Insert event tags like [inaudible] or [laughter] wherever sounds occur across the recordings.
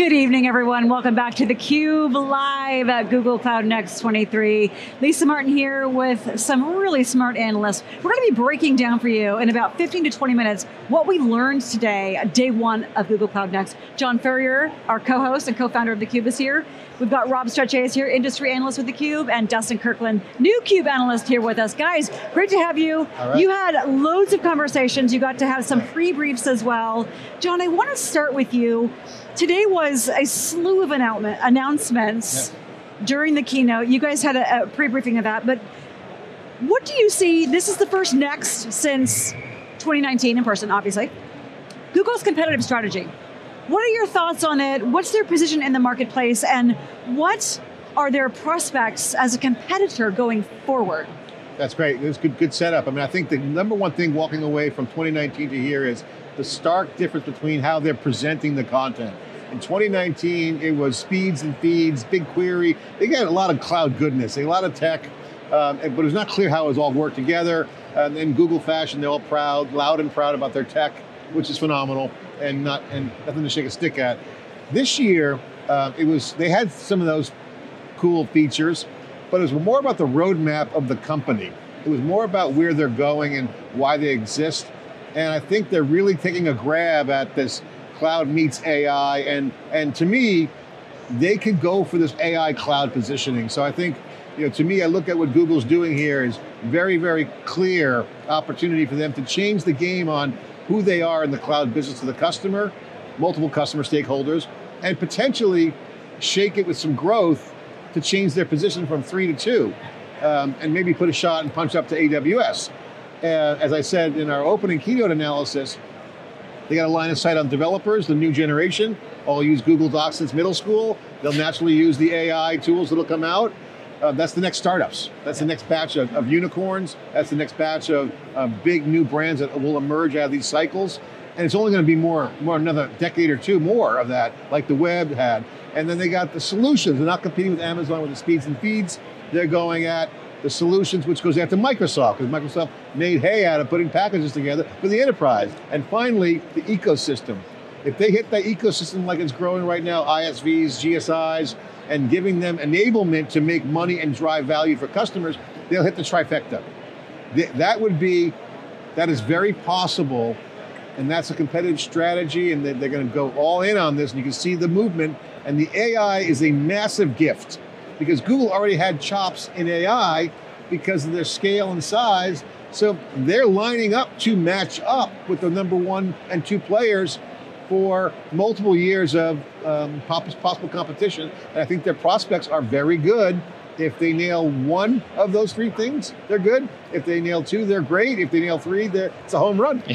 Good evening, everyone. Welcome back to theCUBE live at Google Cloud Next 23. Lisa Martin here with some really smart analysts. We're going to be breaking down for you in about 15 to 20 minutes what we learned today, day one of Google Cloud Next. John Furrier, our co-host and co-founder of theCUBE is here. We've got Rob Strechay here, industry analyst with theCUBE, and Dustin Kirkland, new CUBE analyst here with us. Guys, great to have you. Right. You had loads of conversations. You got to have some pre-briefs as well. John, I want to start with you. Today was a slew of announcements Yeah. during the keynote. You guys had a, a pre-briefing of that, but what do you see? This is the first Next since 2019 in person, obviously. Google's competitive strategy. What are your thoughts on it? What's their position in the marketplace? And what are their prospects as a competitor going forward? That's great. Was good, good setup. I mean, I think the number one thing walking away from 2019 to here is the stark difference between how they're presenting the content. In 2019, it was speeds and feeds, BigQuery. They got a lot of cloud goodness, a lot of tech, um, but it was not clear how it was all worked together. And in Google fashion, they're all proud, loud and proud about their tech, which is phenomenal, and not and nothing to shake a stick at. This year, uh, it was they had some of those cool features, but it was more about the roadmap of the company. It was more about where they're going and why they exist. And I think they're really taking a grab at this cloud meets AI. And, and to me, they could go for this AI cloud positioning. So I think, you know, to me, I look at what Google's doing here is very, very clear opportunity for them to change the game on who they are in the cloud business to the customer, multiple customer stakeholders, and potentially shake it with some growth to change their position from three to two, um, and maybe put a shot and punch up to AWS. Uh, as I said in our opening keynote analysis, they got a line of sight on developers, the new generation, all use Google Docs since middle school. They'll naturally use the AI tools that'll come out. Uh, that's the next startups. That's the next batch of, of unicorns. That's the next batch of, of big new brands that will emerge out of these cycles. And it's only going to be more, more another decade or two more of that, like the web had. And then they got the solutions. They're not competing with Amazon with the speeds and feeds. They're going at the solutions, which goes after Microsoft, because Microsoft made hay out of putting packages together for the enterprise. And finally, the ecosystem. If they hit that ecosystem like it's growing right now, ISVs, GSIs, and giving them enablement to make money and drive value for customers, they'll hit the trifecta. That would be, that is very possible, and that's a competitive strategy, and they're, going to go all in on this, and you can see the movement, and the AI is a massive gift, because Google already had chops in AI because of their scale and size, so they're lining up to match up with the number one and two players for multiple years of um, possible competition. And I think their prospects are very good. If they nail one of those three things, they're good. If they nail two, they're great. If they nail three, it's a home run. [laughs]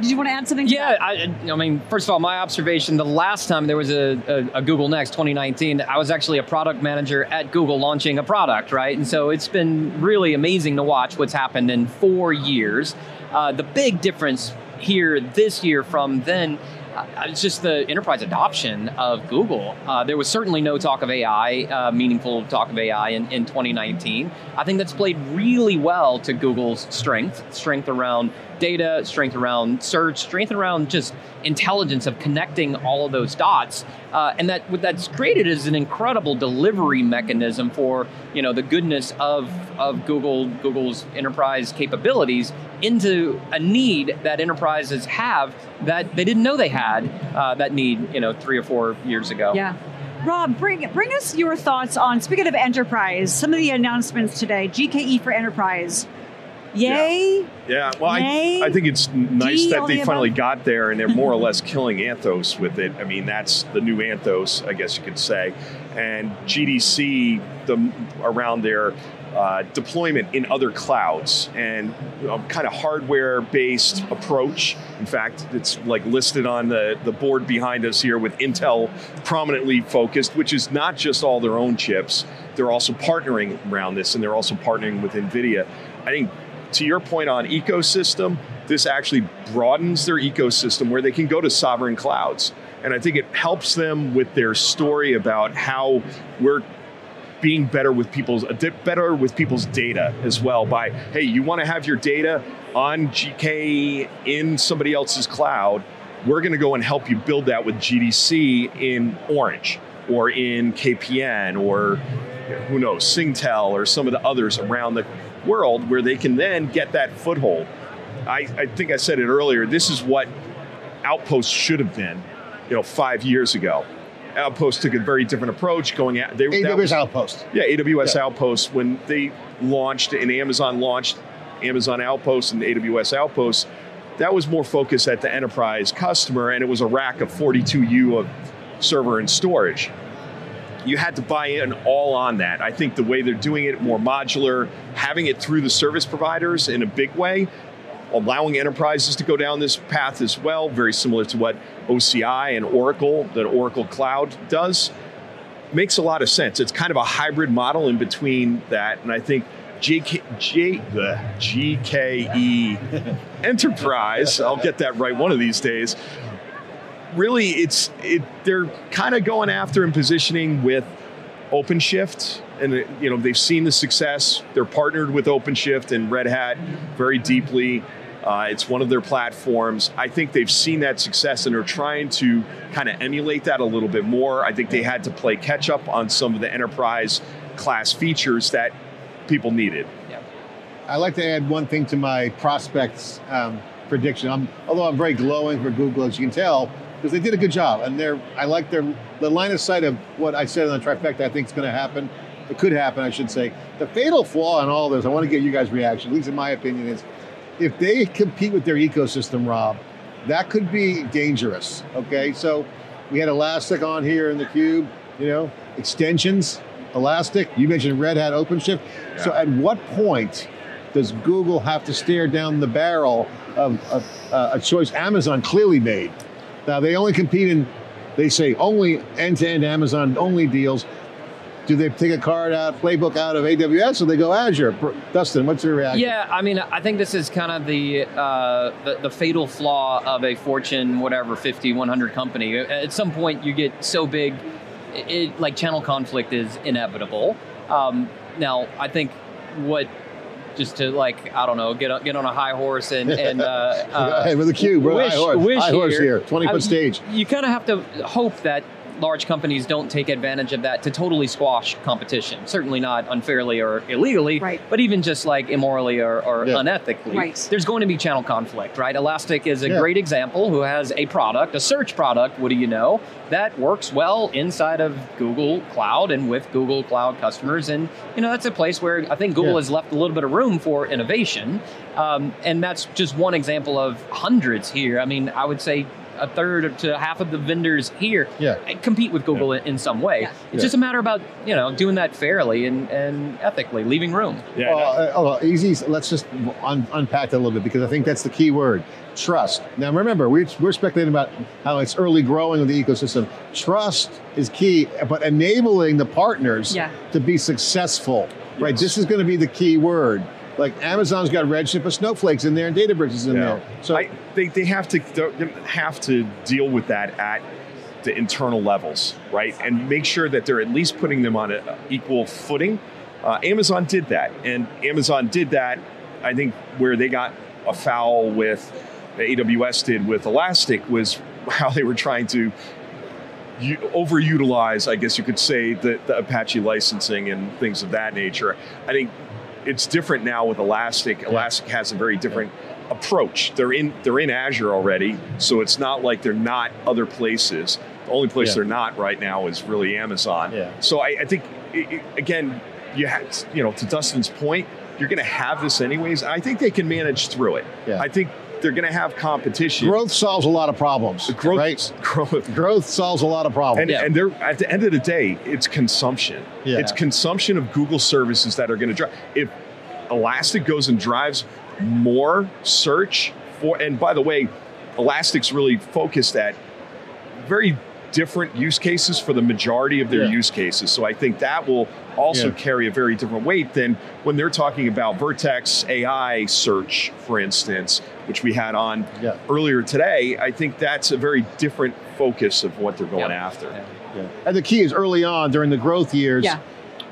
Did you want to add something? to Yeah, that? I, I mean, first of all, my observation: the last time there was a, a, a, Google Next 2019, I was actually a product manager at Google launching a product, right? And so it's been really amazing to watch what's happened in four years. Uh, the big difference here this year from then. Uh, it's just the enterprise adoption of Google. Uh, there was certainly no talk of AI, uh, meaningful talk of AI in, in 2019. I think that's played really well to Google's strength, strength around data, strength around search, strength around just intelligence of connecting all of those dots. Uh, and that what that's created is an incredible delivery mechanism for you know the goodness of, of Google Google's enterprise capabilities into a need that enterprises have that they didn't know they had uh, that need you know three or four years ago. Yeah. Rob, bring bring us your thoughts on speaking of enterprise. Some of the announcements today. GKE for enterprise. Yay! Yeah, well, I, Yay. I think it's nice D, that they finally above? got there and they're more or [laughs] less killing Anthos with it. I mean, that's the new Anthos, I guess you could say. And GDC, the around their uh, deployment in other clouds and um, kind of hardware based approach. In fact, it's like listed on the, the board behind us here with Intel prominently focused, which is not just all their own chips, they're also partnering around this and they're also partnering with NVIDIA. I think to your point on ecosystem, this actually broadens their ecosystem where they can go to sovereign clouds. And I think it helps them with their story about how we're being better with people's uh, better with people's data as well by hey you want to have your data on gk in somebody else's cloud we're going to go and help you build that with GDC in Orange or in KPN or who knows, Singtel or some of the others around the world where they can then get that foothold. I, I think I said it earlier. This is what Outpost should have been, you know, five years ago. Outpost took a very different approach, going at they, AWS was, Outpost. Yeah, AWS Yeah. Outpost when they launched and Amazon launched Amazon Outpost and AWS Outpost. That was more focused at the enterprise customer, and it was a rack of 42U of server and storage. You had to buy in all on that. I think the way they're doing it, more modular, having it through the service providers in a big way, allowing enterprises to go down this path as well, very similar to what OCI and Oracle, that Oracle Cloud does, makes a lot of sense. It's kind of a hybrid model in between that, and I think JK, J, the GKE [laughs] Enterprise, I'll get that right one of these days. Really, it's it, they're kind of going after and positioning with OpenShift, and you know they've seen the success. They're partnered with OpenShift and Red Hat very deeply. Uh, it's one of their platforms. I think they've seen that success and are trying to kind of emulate that a little bit more. I think they had to play catch up on some of the enterprise class features that people needed. I like to add one thing to my prospects um, prediction. I'm, although I'm very glowing for Google, as you can tell, because they did a good job, and they're I like their the line of sight of what I said on the trifecta. I think is going to happen. It could happen, I should say. The fatal flaw in all this, I want to get you guys' reaction. At least in my opinion, is if they compete with their ecosystem, Rob, that could be dangerous. Okay, so we had Elastic on here in the cube. You know, extensions, Elastic. You mentioned Red Hat OpenShift. So at what point does Google have to stare down the barrel of, of uh, a choice Amazon clearly made? Now they only compete in, they say only end-to-end Amazon only deals. Do they take a card out, playbook out of AWS, or they go Azure? Dustin, what's your reaction? Yeah, I mean, I think this is kind of the, uh, the the fatal flaw of a Fortune whatever 50, 100 company. At some point, you get so big, it, like channel conflict is inevitable. Um, now, I think what just to like I don't know get on, get on a high horse and and uh, [laughs] uh, hey, with a cube, we're wish- high horse, high horse here. here, 20 I- foot stage. you kind of have to hope that large companies don't take advantage of that to totally squash competition. Certainly not unfairly or illegally, Right. but even just like immorally or, or Yeah. unethically. Right. There's going to be channel conflict, right? Elastic is a Yeah. great example who has a product, a search product, what do you know, that works well inside of Google Cloud and with Google Cloud customers. And, you know, that's a place where I think Google Yeah. has left a little bit of room for innovation. Um, and that's just one example of hundreds here. I mean, I would say a third to half of the vendors here Yeah. compete with Google in, in some way. Yeah. It's Yeah. just a matter about you know doing that fairly and, and ethically, leaving room. Yeah, Well, uh, easy. Let's just un- unpack that a little bit because I think that's the key word: trust. Now, remember, we're, we're speculating about how it's early growing of the ecosystem. Trust is key, but enabling the partners Yeah. to be successful. Right. This is going to be the key word. Like Amazon's got Redshift, but Snowflake's in there, and Databricks is in Yeah. there. So I, they, they have to they have to deal with that at the internal levels, right? And make sure that they're at least putting them on an equal footing. Uh, Amazon did that, and Amazon did that. I think where they got a foul with AWS did with Elastic was [laughs] how they were trying to u- overutilize, I guess you could say, the, the Apache licensing and things of that nature. I think it's different now with Elastic. Elastic has a very different approach. They're in they're in Azure already, so it's not like they're not other places. The only place Yeah. they're not right now is really Amazon. Yeah. So I, I think i i again, you have you know to Dustin's point, you're going to have this anyways. I think they can manage through it. Yeah. I think they're going to have competition. growth solves a lot of problems. growth, right? [laughs] growth Growth solves a lot of problems. and, Yeah. and they're at the end of the day, it's consumption. Yeah. It's consumption of Google services that are going to drive. If Elastic goes and drives more search for, and by the way, Elastic's really focused at very different use cases for the majority of their Yeah. use cases. So I think that will also Yeah. carry a very different weight than when they're talking about Vertex AI search, for instance, which we had on Yeah. earlier today. I think that's a very different focus of what they're going Yeah. after. Yeah. Yeah. And the key is early on during the growth years.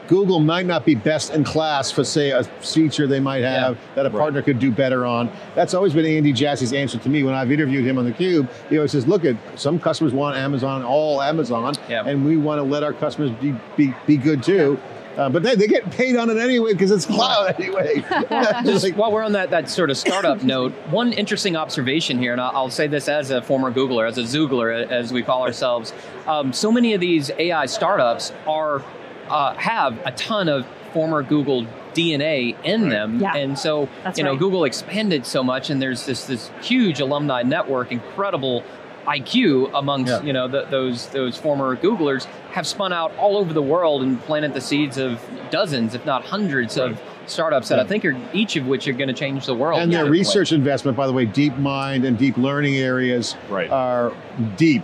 Yeah. Google might not be best in class for, say, a feature they might have Yeah. that a partner could do better on. That's always been Andy Jassy's answer to me when I've interviewed him on theCUBE. He always says, look, at some customers want Amazon, all Amazon, Yeah. and we want to let our customers be, be, be good too. Uh, but they, they get paid on it anyway because it's cloud anyway. [laughs] [laughs] Just Like, while we're on that, that sort of startup note, one interesting observation here, and I'll, I'll say this as a former Googler, as a Xoogler, as we call ourselves. Um, so many of these AI startups are uh, have a ton of former Google DNA in them, Yeah. and so That's you know right. Google expanded so much, and there's this this huge alumni network, incredible IQ amongst Yeah. you know the, those those former Googlers have spun out all over the world and planted the seeds of dozens, if not hundreds, of startups that I think are each of which are going to change the world. and their different ways. research investment, by the way, DeepMind and deep learning areas Right. are deep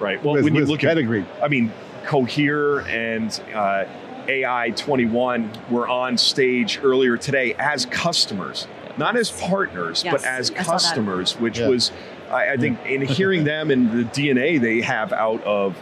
Right. Well, with, when you with look at pedigree. I mean, Cohere and uh, AI21 were on stage earlier today as customers, not as partners, Yes, but as I customers, which Yeah. was, I, I think, in [laughs] hearing them and the DNA they have out of,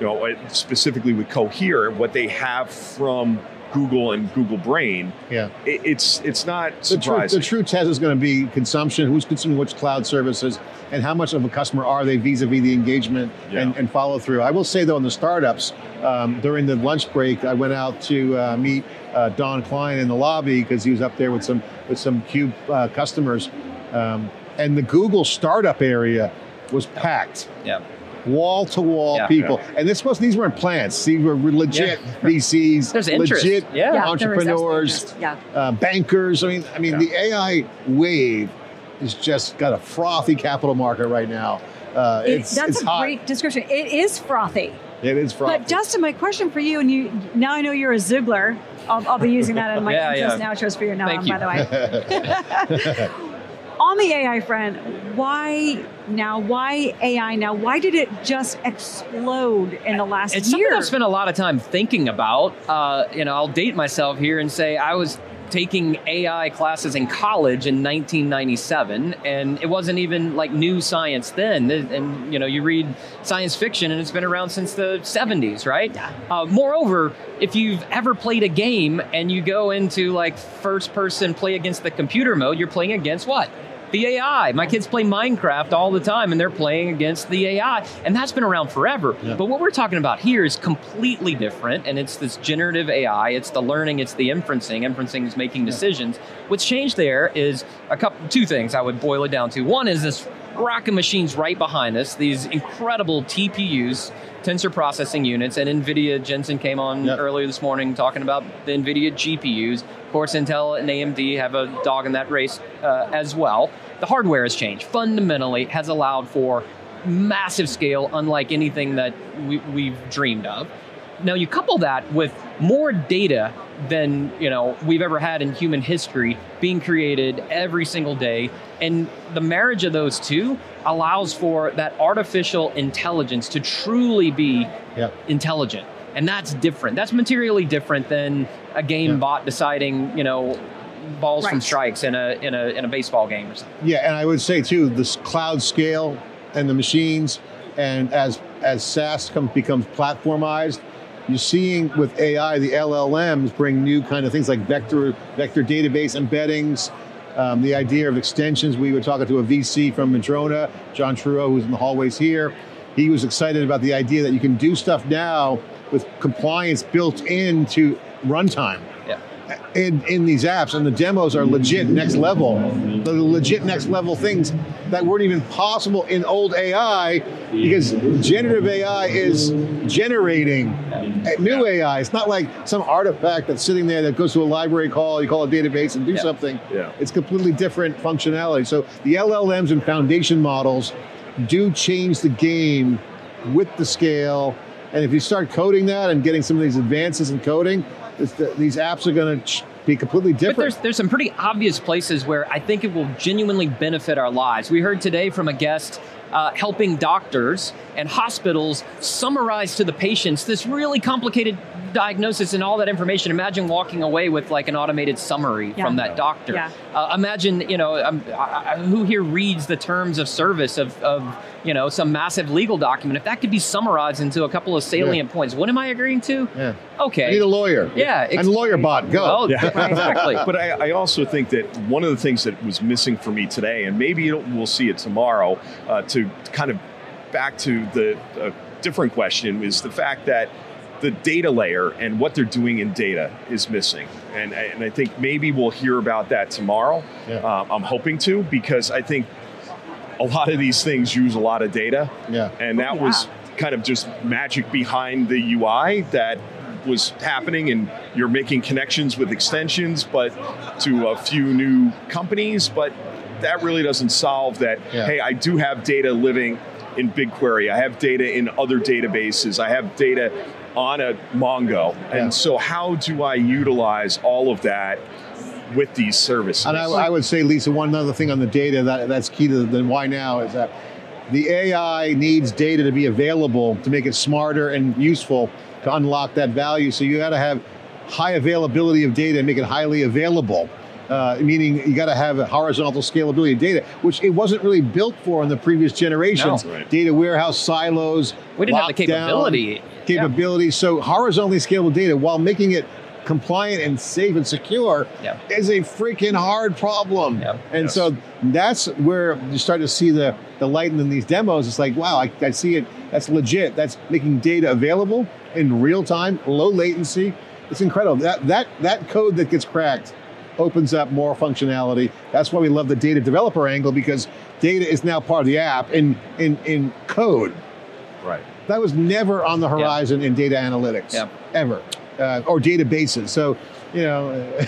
you know, specifically with Cohere, what they have from Google and Google Brain, Yeah. it, it's it's not The true, the true test is going to be consumption, who's consuming which cloud services, and how much of a customer are they vis-a-vis the engagement and, and follow through. I will say though, in the startups, um, during the lunch break, I went out to uh, meet uh, Don Klein in the lobby because he was up there with some with some Cube uh, customers, um, and the Google startup area was packed. Yeah. Wall to wall Yeah. people, and this was these weren't plants. These were legit VCs, There's legit Yeah. Yeah, there was entrepreneurs. Yeah. uh, bankers. I mean, I mean, Yeah. the AI wave has just got a frothy capital market right now. Uh, It- it's that's it's a hot. great description. It is frothy. It is frothy. But Dustin, my question for you, and you now I know you're a Xoogler. I'll, I'll be using that in my [laughs] Yeah, intros yeah. and outros for you now, Thank by the way. [laughs] [laughs] On the AI front, why now? Why AI now? Why did it just explode in the last It's something year? I've spent a lot of time thinking about. Uh, you know, I'll date myself here and say I was taking AI classes in college in 1997, and it wasn't even like new science then. And you know, you read science fiction, and it's been around since the 70s, right? Uh, moreover, if you've ever played a game and you go into like first-person play against the computer mode, you're playing against what? The AI. My kids play Minecraft all the time and they're playing against the AI. And that's been around forever. Yeah. But what we're talking about here is completely different. And it's this generative AI, it's the learning, it's the inferencing. Inferencing is making decisions. What's changed there is a couple, two things I would boil it down to. One is this rack of machines right behind us, these incredible TPUs, tensor processing units, and NVIDIA, Jensen came on Yep. earlier this morning talking about the NVIDIA GPUs. Of course, Intel and AMD have a dog in that race uh, as well. The hardware has changed. Fundamentally, has allowed for massive scale, unlike anything that we, we've dreamed of. Now you couple that with more data than you know we've ever had in human history being created every single day, and the marriage of those two allows for that artificial intelligence to truly be Yeah. intelligent, and that's different. That's materially different than a game Yeah. bot deciding you know balls from strikes in a in a in a baseball game or something. Yeah, and I would say too, this cloud scale and the machines, and as as SaaS come, becomes platformized, you're seeing with AI the LLMs bring new kind of things like vector vector database embeddings. Um, the idea of extensions. We were talking to a VC from Madrona, Jon Turow, who's in the hallways here. He was excited about the idea that you can do stuff now with compliance built into runtime Yeah. In, in these apps, and the demos are legit next level. The legit next level things that weren't even possible in old AI because generative AI is generating new AI. It's not like some artifact that's sitting there that goes to a library call, you call a database and do Yeah. something. Yeah. It's completely different functionality. So the LLMs and foundation models do change the game with the scale. And if you start coding that and getting some of these advances in coding, this, the, these apps are going to be completely But different. there's there's some pretty obvious places where I think it will genuinely benefit our lives. We heard today from a guest uh, helping doctors and hospitals summarize to the patients this really complicated diagnosis and all that information. Imagine walking away with like an automated summary Yeah. from that doctor. Yeah. Uh, imagine, you know, um, I, I- who here reads the terms of service of, of you know, some massive legal document, if that could be summarized into a couple of salient points, what am I agreeing to? Yeah. Okay. I need a lawyer. Yeah, And lawyer bot, go. Oh, Yeah. [laughs] exactly. But I, I also think that one of the things that was missing for me today, and maybe it'll, we'll see it tomorrow, uh, to kind of back to the uh, different question, is the fact that the data layer and what they're doing in data is missing. And, and I think maybe we'll hear about that tomorrow. Yeah. Um, I'm hoping to, because I think a lot of these things use a lot of data. Yeah. And that yeah. was kind of just magic behind the UI that was happening, and you're making connections with extensions, but to a few new companies. But that really doesn't solve that. Yeah. Hey, I do have data living in BigQuery. I have data in other databases. I have data on a Mongo. Yeah. And so, how do I utilize all of that with these services? And I, I would say, Lisa, one other thing on the data that, that's key to the why now is that the AI needs data to be available to make it smarter and useful to unlock that value. So you got to have high availability of data and make it highly available. Uh, meaning you got to have a horizontal scalability of data, which it wasn't really built for in the previous generations. No. Right. Data warehouse silos. We didn't have the lockdown capability. Capability. So horizontally scalable data, while making it compliant and safe and secure, Yeah. is a freaking hard problem. Yeah. And Yes. so that's where you start to see the, the light in these demos. It's like, wow, I, I see it. That's legit. That's making data available in real time, low latency. It's incredible. That that that code that gets cracked opens up more functionality. That's why we love the data developer angle because data is now part of the app in in in code. right. That was never on the horizon in data analytics, Yeah. ever, uh, or databases. So, you know,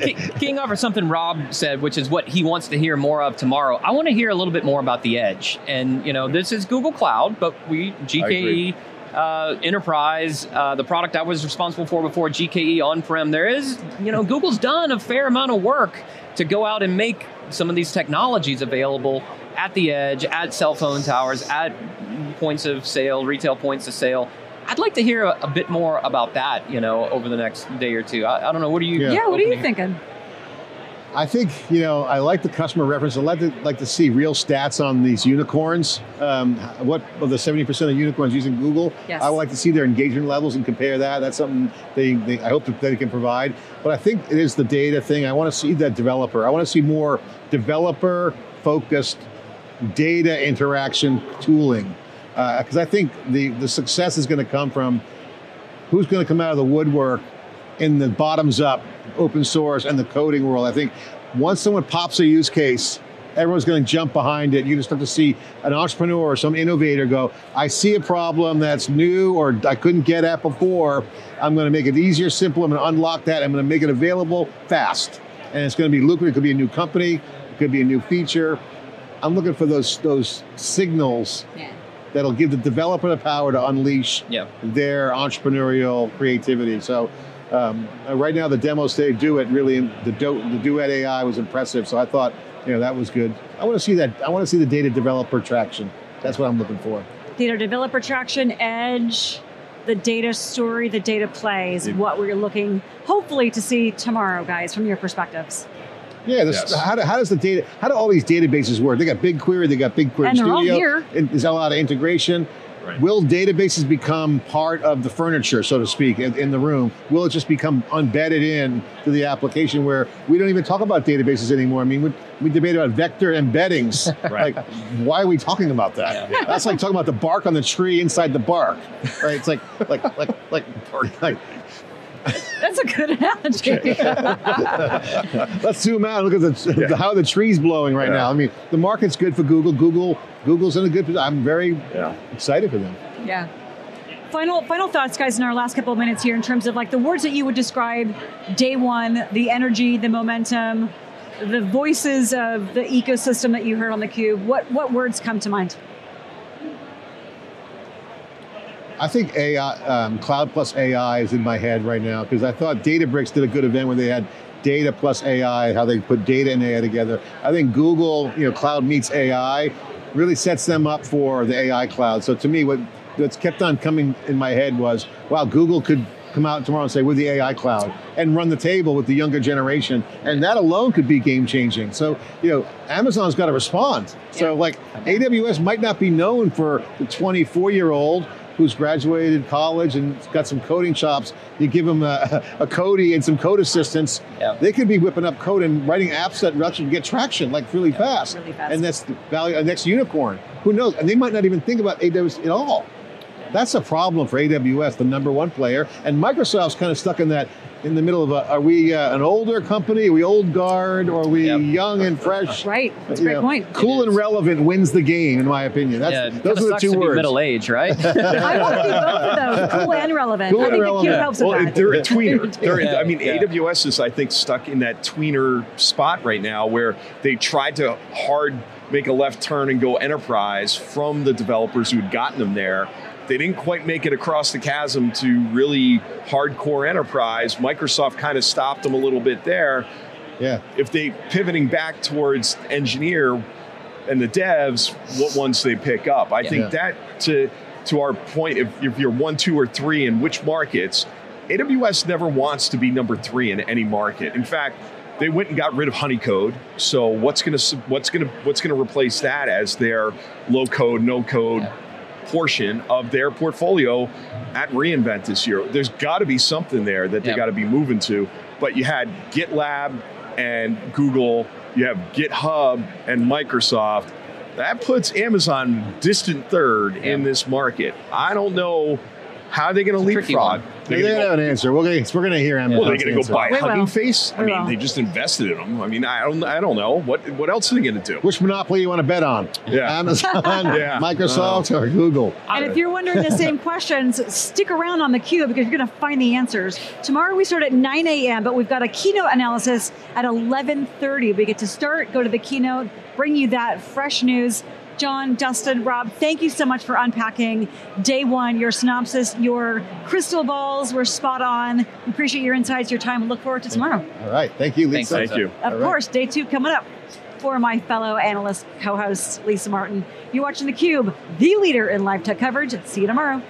Key- Keying off of something Rob said, which is what he wants to hear more of tomorrow. I want to hear a little bit more about the edge. And you know, this is Google Cloud, but we GKE uh, Enterprise, uh, the product I was responsible for before GKE on-prem. There is, you know, Google's done a fair amount of work to go out and make some of these technologies available at the edge, at cell phone towers, at points of sale, retail points of sale. I'd like to hear a, a bit more about that, you know, over the next day or two. I, I don't know. What do you? Yeah. Yeah, what are you opening- thinking? I think you know I like the customer reference. I like to like to see real stats on these unicorns. Um, what of the seventy percent of unicorns using Google? Yes. I would like to see their engagement levels and compare that. That's something they, they I hope that they can provide. But I think it is the data thing. I want to see that developer. I want to see more developer focused data interaction tooling Uh, because I think the the success is going to come from who's going to come out of the woodwork in the bottoms up open source and the coding world. I think once someone pops a use case, everyone's going to jump behind it. You just start to see an entrepreneur or some innovator go, I see a problem that's new or I couldn't get at before. I'm going to make it easier, simple. I'm going to unlock that. I'm going to make it available fast. And it's going to be lucrative. It could be a new company. It could be a new feature. I'm looking for those those signals Yeah. That'll give the developer the power to unleash Yeah. their entrepreneurial creativity. So um, uh, right now, the demos they do it really the do, the Duet AI was impressive. So I thought you know that was good. I want to see that. I want to see the data developer traction. That's what I'm looking for. Data developer traction, edge, the data story, the data plays, Yeah. what we're looking, hopefully, to see tomorrow, guys, from your perspectives. Yeah, this, Yes. how, do, how does the data? How do all these databases work? They got BigQuery, they got BigQuery And they're all Studio. here. and There's a lot of integration. Right. Will databases become part of the furniture, so to speak, in, in the room? Will it just become embedded in to the application where we don't even talk about databases anymore? I mean, we, we debate about vector embeddings. [laughs] Right. Like, why are we talking about that? That's like talking about the bark on the tree inside the bark, right? It's like, like, like, like, [laughs] like That's a good analogy. [laughs] let's zoom out and look at the, Yeah. how the tree's blowing right Yeah. now. I mean, the market's good for Google. Google, Google's in a good position. I'm very Yeah. excited for them. yeah. Final final thoughts, guys, in our last couple of minutes here, in terms of like the words that you would describe day one, the energy, the momentum, the voices of the ecosystem that you heard on the cube. What what words come to mind? I think AI, um, cloud plus AI is in my head right now because I thought Databricks did a good event where they had data plus AI, how they put data and AI together. I think Google, you know, cloud meets AI really sets them up for the AI cloud. So to me, what what's kept on coming in my head was, wow, Google could come out tomorrow and say we're the AI cloud and run the table with the younger generation, and that alone could be game changing. So you know, Amazon's got to respond. So like AWS might not be known for the 24 year old who's graduated college and got some coding chops, you give them a, a Codey and some code assistance, Yeah. they could be whipping up code and writing apps that actually get traction like really fast. Really fast. And that's the value, uh, next unicorn. Who knows? And they might not even think about AWS at all. That's a problem for AWS, the number one player. And Microsoft's kind of stuck in that, in the middle of a, are we uh, an older company? Are we old guard? Or are we Yep. young and fresh? Right. That's a great know, point. Cool and relevant wins the game, in my opinion. That's, yeah, those are the sucks two to be words. middle age, right? [laughs] I want to be both of those, cool and relevant. Cool I and think the relevant. cube helps with well, that. they're a tweener. [laughs] They're, Yeah, I mean, yeah. AWS is, I think, stuck in that tweener spot right now where they tried to hard make a left turn and go enterprise from the developers who had gotten them there. They didn't quite make it across the chasm to really hardcore enterprise. Microsoft kind of stopped them a little bit there. Yeah. If they pivoting back towards engineer and the devs, what ones they pick up. I Yeah. think that to to our point, if, if you're one, two, or three in which markets, AWS never wants to be number three in any market. In fact, they went and got rid of Honeycode. So what's going to what's going to what's going to replace that as their low code, no code Yeah. Portion of their portfolio at re:Invent this year? There's got to be something there that they Yeah. got to be moving to. But you had GitLab and Google. You have GitHub and Microsoft. That puts Amazon distant third in this market. I don't know how are they're going to It's a leapfrog. They They're don't gonna have an answer. We're gonna, we're gonna hear Amazon's well, they're going to go buy We will. Hugging Face. I We mean, will. they just invested in them. I mean, I don't, I don't know what what else are they going to do? Which monopoly you want to bet on? Yeah. Amazon, [laughs] Yeah. Microsoft, uh, or Google? And if you're wondering the same questions, stick around on the cube because you're going to find the answers. Tomorrow we start at 9 a.m., but we've got a keynote analysis at 11:30. We get to start, go to the keynote, bring you that fresh news. John, Dustin, Rob, thank you so much for unpacking day one, your synopsis, your crystal balls were spot on. We appreciate your insights, your time, and look forward to tomorrow. All right. Thank you, Thanks, Lisa. Thank you. Of All right. course, day two coming up for my fellow analyst co-host Lisa Martin. You're watching theCUBE, the leader in live tech coverage. See you tomorrow.